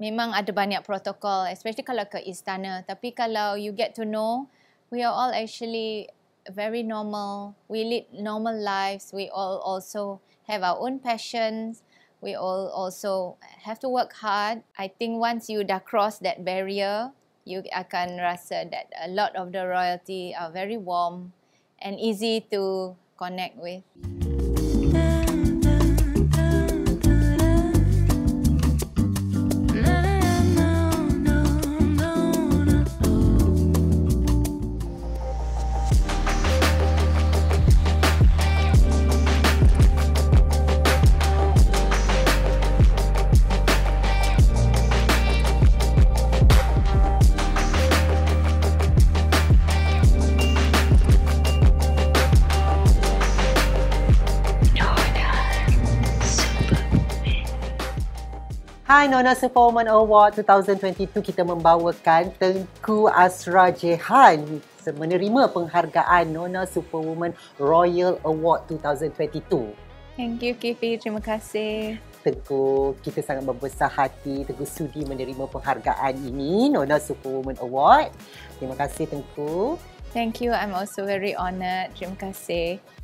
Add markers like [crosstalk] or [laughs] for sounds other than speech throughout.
memang ada banyak protokol, especially kalau ke istana. Tapi kalau you get to know, we are all actually very normal. We lead normal lives. We all also have our own passions. We all also have to work hard. I think once you dah cross that barrier, you akan rasa that a lot of the royalty are very warm and easy to connect with. Nona Superwoman Award 2022 kita membawakan Tengku Asra Jehan menerima penghargaan Nona Superwoman Royal Award 2022. Thank you Kifi, terima kasih. Tengku, kita sangat membesar hati Tengku sudi menerima penghargaan ini Nona Superwoman Award. Terima kasih Tengku. Thank you, I'm also very honoured. Terima kasih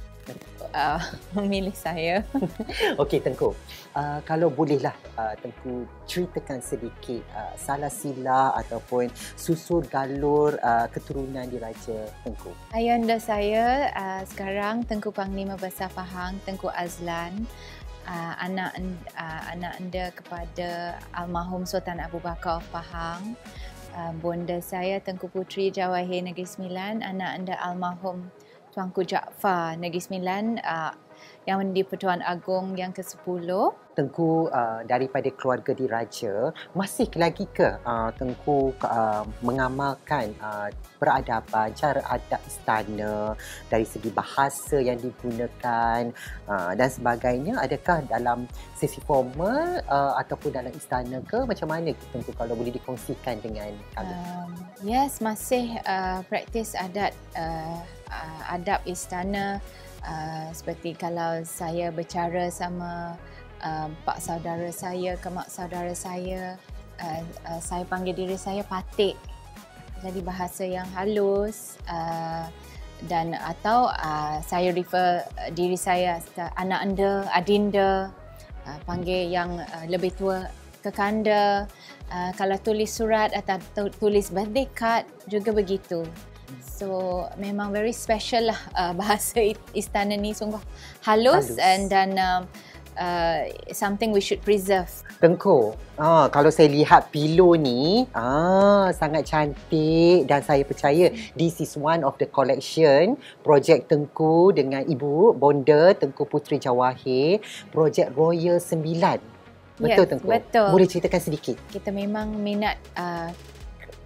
uh, [laughs] memilih saya. [laughs] Okey Tengku, uh, kalau bolehlah uh, Tengku ceritakan sedikit uh, salah sila ataupun susur galur uh, keturunan diraja Tengku. Ayahanda saya uh, sekarang Tengku Panglima Besar Pahang, Tengku Azlan. Uh, anak uh, anak anda kepada almarhum Sultan Abu Bakar Pahang. Uh, bonda saya Tengku Putri Jawahir Negeri Sembilan, anak anda almarhum Tuanku Jaafar Negeri Sembilan uh, yang di Pertuan Agong yang ke-10. Tengku uh, daripada keluarga diraja masih lagi ke uh, Tengku uh, mengamalkan uh, peradaban, cara adab istana dari segi bahasa yang digunakan uh, dan sebagainya adakah dalam sesi formal uh, ataupun dalam istana ke macam mana Tengku kalau boleh dikongsikan dengan kami? Um, yes, masih uh, praktis adat uh, uh, adab istana uh, seperti kalau saya bercara sama uh, pak saudara saya ke mak saudara saya uh, uh, saya panggil diri saya patik. Jadi bahasa yang halus uh, dan atau uh, saya refer diri saya anak anda adinda uh, panggil yang uh, lebih tua kekanda uh, kalau tulis surat atau tulis birthday card juga begitu So memang very special lah [laughs] uh, bahasa istana ni sungguh halus, halus. and dan um, uh, something we should preserve. Tengku, ah, kalau saya lihat pilo ni ah, sangat cantik dan saya percaya this is one of the collection projek Tengku dengan Ibu Bonda Tengku Putri Jawahir, projek Royal 9. Betul yes, Tengku? Betul. Boleh ceritakan sedikit? Kita memang minat uh,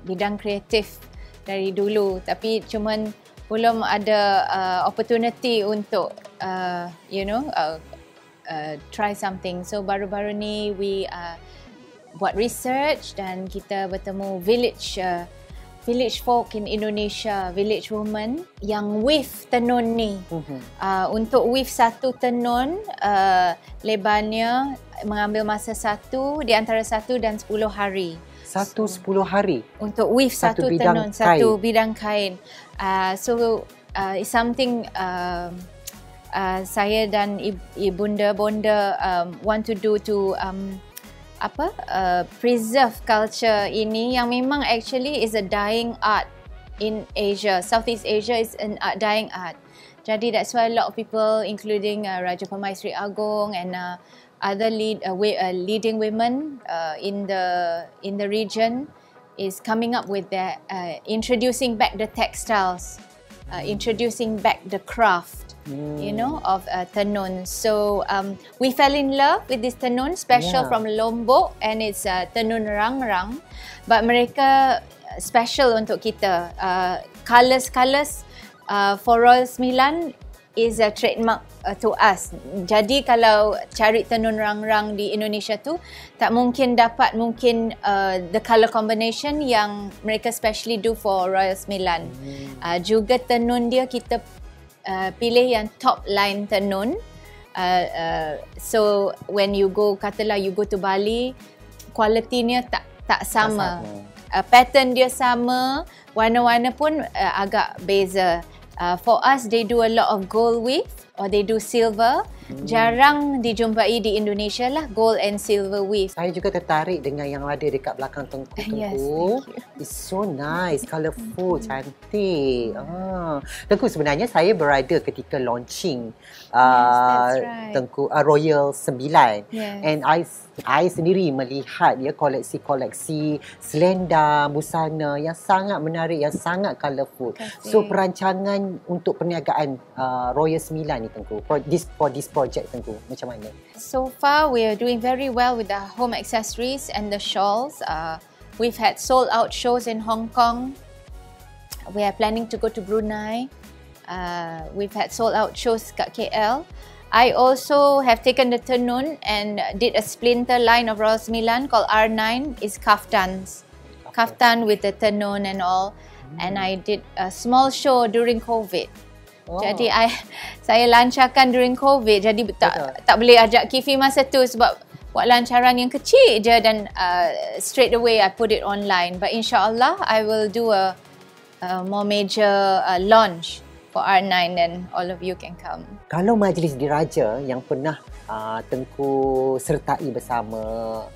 bidang kreatif dari dulu. Tapi cuman belum ada uh, opportunity untuk uh, you know uh, uh, try something. So baru-baru ni we uh, buat research dan kita bertemu village uh, village folk in Indonesia village woman yang weave tenun ni. Mm-hmm. uh, untuk weave satu tenun uh, lebarnya mengambil masa satu di antara satu dan sepuluh hari satu sepuluh hari. Untuk weave satu, satu bidang tenun kain. satu bidang kain. Uh, so uh, it's something uh, uh, saya dan ibunda bonda um, want to do to um, apa uh, preserve culture ini yang memang actually is a dying art in Asia. Southeast Asia is an art, dying art. Jadi that's why a lot of people including uh, Raja Pemaisri Agong and uh, other lead uh, way, uh, leading women uh, in the in the region is coming up with that uh, introducing back the textiles uh, introducing back the craft mm. you know of uh, tenun so um, we fell in love with this tenun special yeah. from Lombok and it's tenun rang rang but mereka special untuk kita colors colors for Royal Sembilan is a trademark uh, to us. Jadi kalau cari tenun rang-rang di Indonesia tu tak mungkin dapat mungkin uh, the color combination yang mereka specially do for Royal Sembilan. Hmm. Uh, juga tenun dia kita uh, pilih yang top line tenun. Uh, uh, so when you go katalah you go to Bali kualitinya tak tak sama. Tak sama. Uh, pattern dia sama, warna-warna pun uh, agak beza. Uh, for us, they do a lot of gold weave or they do silver. Hmm. Jarang dijumpai di Indonesia lah gold and silver weave. Saya juga tertarik dengan yang ada dekat belakang [laughs] tengku tengku. Yes, It's so nice, colourful, cantik. Ah. Tengku sebenarnya saya berada ketika launching uh, yes, right. tengku uh, Royal 9 yes. and I I sendiri melihat ya koleksi-koleksi selendang busana yang sangat menarik yang sangat colourful. So perancangan untuk perniagaan uh, Royal 9 ni tengku for this for this project tentu macam mana? So far we are doing very well with the home accessories and the shawls. Uh, we've had sold out shows in Hong Kong. We are planning to go to Brunei. Uh, we've had sold out shows kat KL. I also have taken the tenun and did a splinter line of Royal Milan called R9. It's kaftans. Kaftan with the tenun and all. And I did a small show during COVID. Oh. Jadi I [laughs] saya lancarkan during COVID jadi tak Betul. tak boleh ajak Kifi masa tu sebab buat lancaran yang kecil je dan uh, straight away I put it online but insyaallah I will do a, a more major uh, launch for R9 and all of you can come. Kalau majlis diraja yang pernah uh, Tengku sertai bersama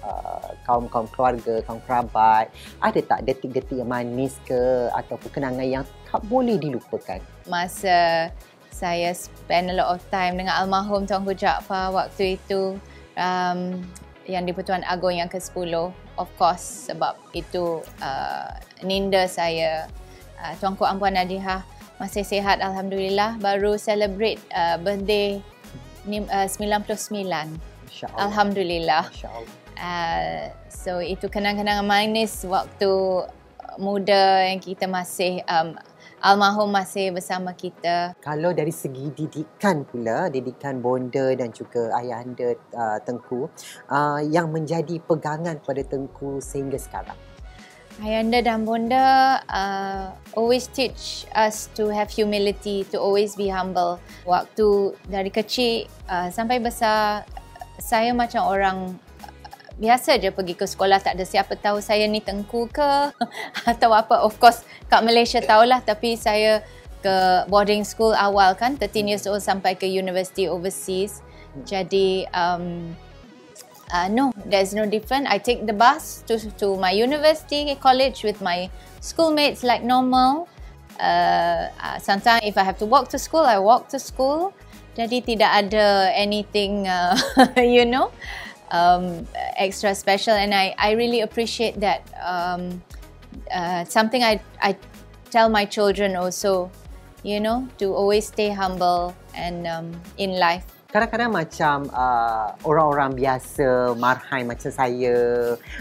uh, kaum-kaum keluarga, kaum kerabat, ada tak detik-detik yang manis ke atau kenangan yang tak boleh dilupakan? Masa saya spend a lot of time dengan almarhum Tuanku Jaafar waktu itu um, yang di Pertuan Agong yang ke-10 of course sebab itu uh, ninda saya uh, Tuanku Ampuan Nadihah masih sihat Alhamdulillah. Baru celebrate uh, birthday uh, 99 Alhamdulillah. Uh, so itu kenang-kenangan manis waktu muda yang kita masih um, almarhum masih bersama kita. Kalau dari segi didikan pula, didikan bonda dan juga ayah anda uh, Tengku, uh, yang menjadi pegangan pada Tengku sehingga sekarang? Ayanda dan Bonda uh, always teach us to have humility, to always be humble. Waktu dari kecil uh, sampai besar, saya macam orang biasa je pergi ke sekolah tak ada siapa tahu saya ni tengku ke [laughs] atau apa of course kat Malaysia tahulah tapi saya ke boarding school awal kan 13 years old sampai ke university overseas jadi um, uh, no there's no different I take the bus to to my university college with my schoolmates like normal uh, uh, sometimes if I have to walk to school I walk to school jadi tidak ada anything uh, [laughs] you know um, extra special, and I I really appreciate that. Um, uh, something I I tell my children also, you know, to always stay humble and um, in life. Kadang-kadang macam uh, orang-orang biasa, marhai macam saya,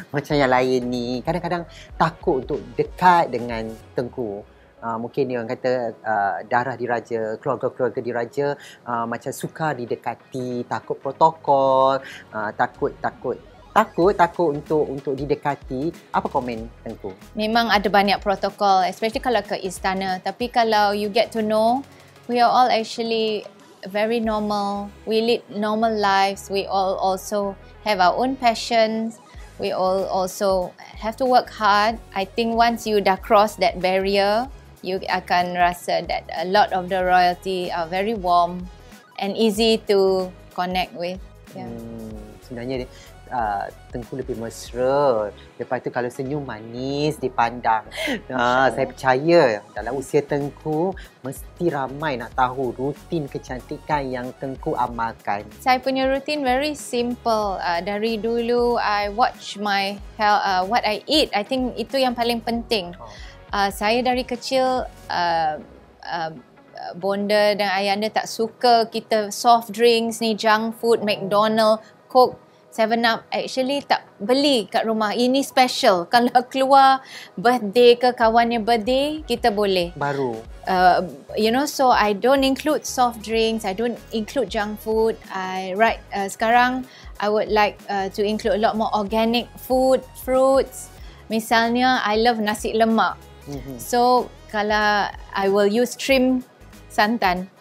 macam yang lain ni, kadang-kadang takut untuk dekat dengan Tengku. Uh, mungkin dia orang kata uh, darah diraja, keluarga-keluarga diraja uh, macam suka didekati, takut protokol, uh, takut takut takut takut untuk untuk didekati. Apa komen tengku? Memang ada banyak protokol especially kalau ke istana. Tapi kalau you get to know we are all actually very normal. We lead normal lives. We all also have our own passions. We all also have to work hard. I think once you dah cross that barrier you akan rasa that a lot of the royalty are very warm and easy to connect with. Yeah. Hmm, sebenarnya uh, Tengku lebih mesra. Lepas tu kalau senyum manis dipandang. [laughs] Uh, saya percaya dalam usia Tengku mesti ramai nak tahu rutin kecantikan yang Tengku amalkan. Saya punya rutin very simple. Uh, dari dulu I watch my health, uh, what I eat. I think itu yang paling penting. Oh uh, saya dari kecil uh, uh, bonda dan ayah anda tak suka kita soft drinks ni junk food McDonald Coke Seven Up actually tak beli kat rumah. Ini special. [laughs] Kalau keluar birthday ke kawannya birthday, kita boleh. Baru. Uh, you know, so I don't include soft drinks. I don't include junk food. I right uh, sekarang I would like uh, to include a lot more organic food, fruits. Misalnya, I love nasi lemak. Mm-hmm. So kalau I will use trim santan,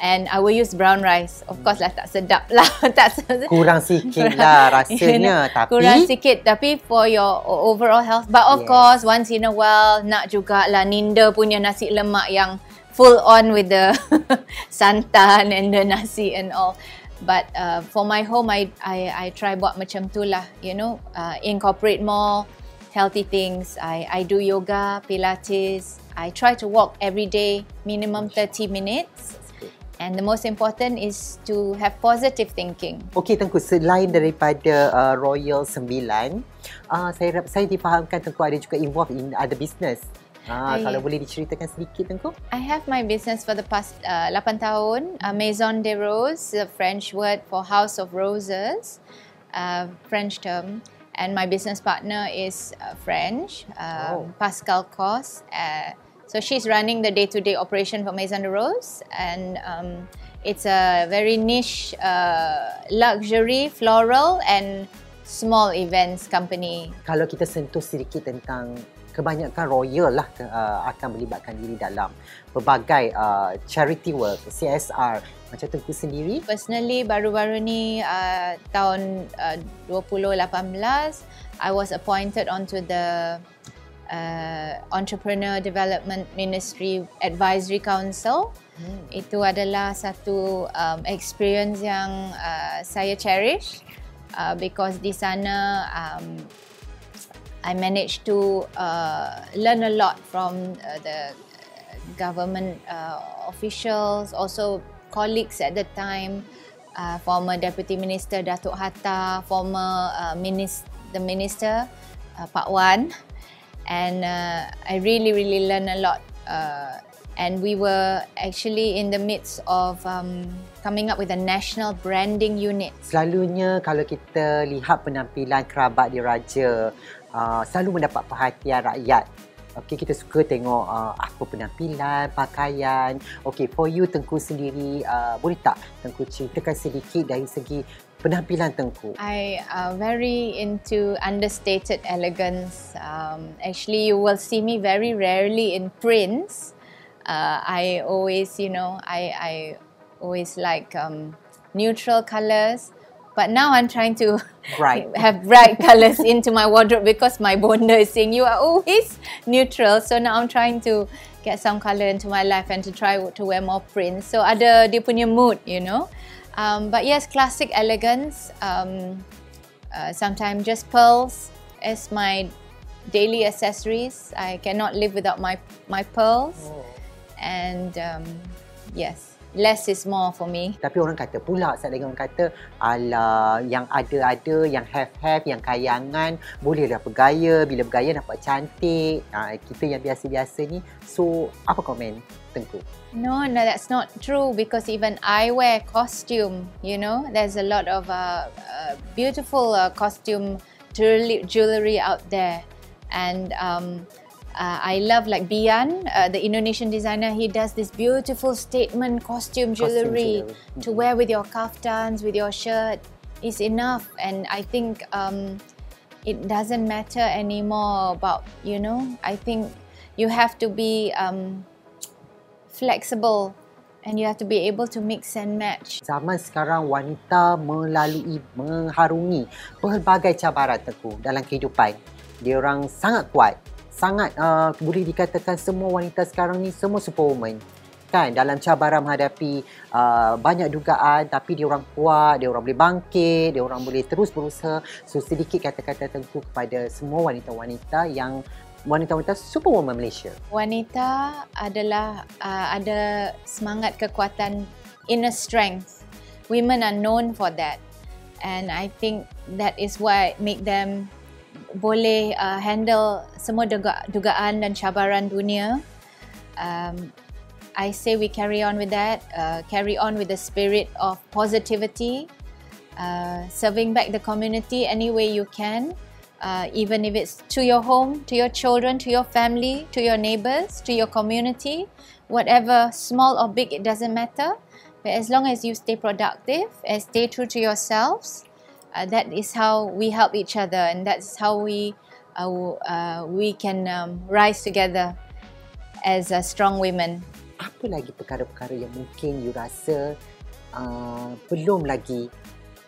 and I will use brown rice. Of course lah tak sedap [laughs] lah. tak sedap. Kurang sikit lah rasanya [laughs] tapi kurang sikit tapi for your overall health. But of yes. course once in a while nak juga lah Ninda punya nasi lemak yang full on with the [laughs] santan and the nasi and all. But uh, for my home, I I I try buat macam tu lah. You know, uh, incorporate more healthy things. I I do yoga, pilates. I try to walk every day, minimum 30 minutes. And the most important is to have positive thinking. Okay, Tengku, selain daripada uh, Royal Sembilan, uh, saya saya difahamkan Tengku ada juga involved in other business. Ah, I, kalau boleh diceritakan sedikit Tengku. I have my business for the past uh, 8 tahun, uh, Maison de Rose, the French word for House of Roses, uh, French term. And my business partner is uh, French, uh, oh. Pascal Cos. Uh, so she's running the day-to-day operation for Maison de Rose. And um, it's a very niche uh, luxury, floral and small events company. Kalau kita sentuh sedikit tentang kebanyakan royal lah uh, akan melibatkan diri dalam berbagai uh, charity work, CSR macam Tengku sendiri? Personally, baru-baru ni uh, tahun uh, 2018, I was appointed onto the uh, Entrepreneur Development Ministry Advisory Council. Hmm. Itu adalah satu um, experience yang uh, saya cherish uh, because di sana um, I managed to uh, learn a lot from uh, the government uh, officials, also colleagues at the time, uh, former Deputy Minister Datuk Hatta, former uh, minis- the Minister uh, Pak Wan, and uh, I really really learned a lot. Uh, and we were actually in the midst of um, coming up with a national branding unit. Selalunya kalau kita lihat penampilan kerabat di Raja uh, selalu mendapat perhatian rakyat. Okey, kita suka tengok uh, apa penampilan, pakaian. Okey, for you Tengku sendiri, uh, boleh tak Tengku ceritakan sedikit dari segi penampilan Tengku? I uh, very into understated elegance. Um, actually, you will see me very rarely in prints. Uh, I always, you know, I I always like um, neutral colors. But now I'm trying to bright. [laughs] have bright colors into my wardrobe because my bonda is saying you are always neutral. So now I'm trying to get some color into my life and to try to wear more prints. So ada dia punya mood, you know. Um, but yes, classic elegance. Um, uh, sometimes just pearls as my daily accessories. I cannot live without my my pearls. Oh. And um, yes, less is more for me. Tapi orang kata pula, saya dengar orang kata, ala yang ada-ada, yang have-have, yang kayangan, bolehlah bergaya, bila bergaya nampak cantik. Ha, kita yang biasa-biasa ni, so apa komen Tengku? No, no, that's not true because even I wear costume, you know. There's a lot of uh, uh, beautiful uh, costume jewelry out there. And um, uh, I love like Bian, uh, the Indonesian designer. He does this beautiful statement costume jewelry, costume jewelry. to wear with your kaftans, with your shirt. Is enough, and I think um, it doesn't matter anymore about you know. I think you have to be um, flexible and you have to be able to mix and match. Zaman sekarang wanita melalui mengharungi pelbagai cabaran teku dalam kehidupan. Dia orang sangat kuat sangat uh, boleh dikatakan semua wanita sekarang ni semua superwoman. Kan dalam cabaran menghadapi uh, banyak dugaan tapi dia orang kuat dia orang boleh bangkit dia orang boleh terus berusaha. So sedikit kata-kata tentu kepada semua wanita-wanita yang wanita-wanita superwoman Malaysia. Wanita adalah uh, ada semangat kekuatan inner strength. Women are known for that. And i think that is why make them boleh uh, handle semua duga, dugaan dan cabaran dunia. Um, I say we carry on with that, uh, carry on with the spirit of positivity, uh, serving back the community any way you can, uh, even if it's to your home, to your children, to your family, to your neighbors, to your community, whatever small or big, it doesn't matter. But as long as you stay productive and stay true to yourselves, uh, that is how we help each other and that's how we uh, uh, we can um, rise together as a strong women apa lagi perkara-perkara yang mungkin you rasa uh, belum lagi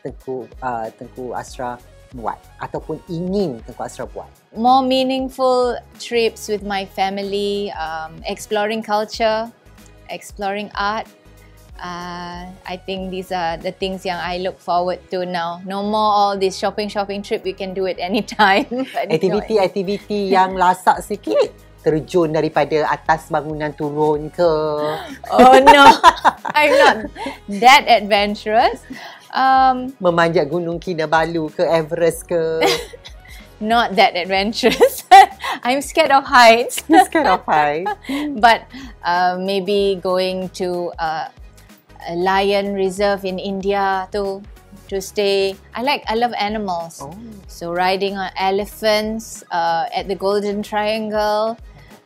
Tengku uh, Tengku Asra buat ataupun ingin Tengku Asra buat? More meaningful trips with my family, um, exploring culture, exploring art. Uh, I think these are the things yang I look forward to now. No more all this shopping shopping trip. We can do it anytime. [laughs] Aktiviti-aktiviti yang lasak sikit terjun daripada atas bangunan turun ke? [gasps] Oh no, [laughs] I'm not that adventurous. Um, Memanjat Gunung Kinabalu ke Everest ke? [laughs] not that adventurous. I'm scared of heights. scared of heights. but uh, maybe going to uh, lion reserve in India to to stay. I like I love animals. Oh. So riding on elephants uh, at the Golden Triangle,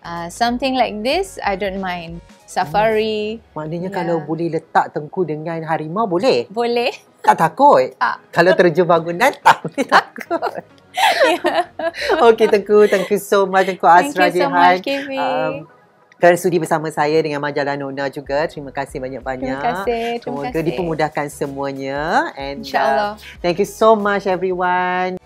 uh, something like this, I don't mind. Safari. Hmm. Maknanya yeah. kalau boleh letak tengku dengan harimau boleh? Boleh. Tak takut? [laughs] Tak. Kalau terjun bangunan tak boleh takut. yeah. [laughs] Okay Tengku, thank you so much Tengku Asra Thank you so much Kiwi. Um, kerana sudi bersama saya dengan majalah Nona juga. Terima kasih banyak-banyak. Terima kasih. Terima Semoga kasih. dipermudahkan semuanya. And, InsyaAllah. Uh, thank you so much everyone.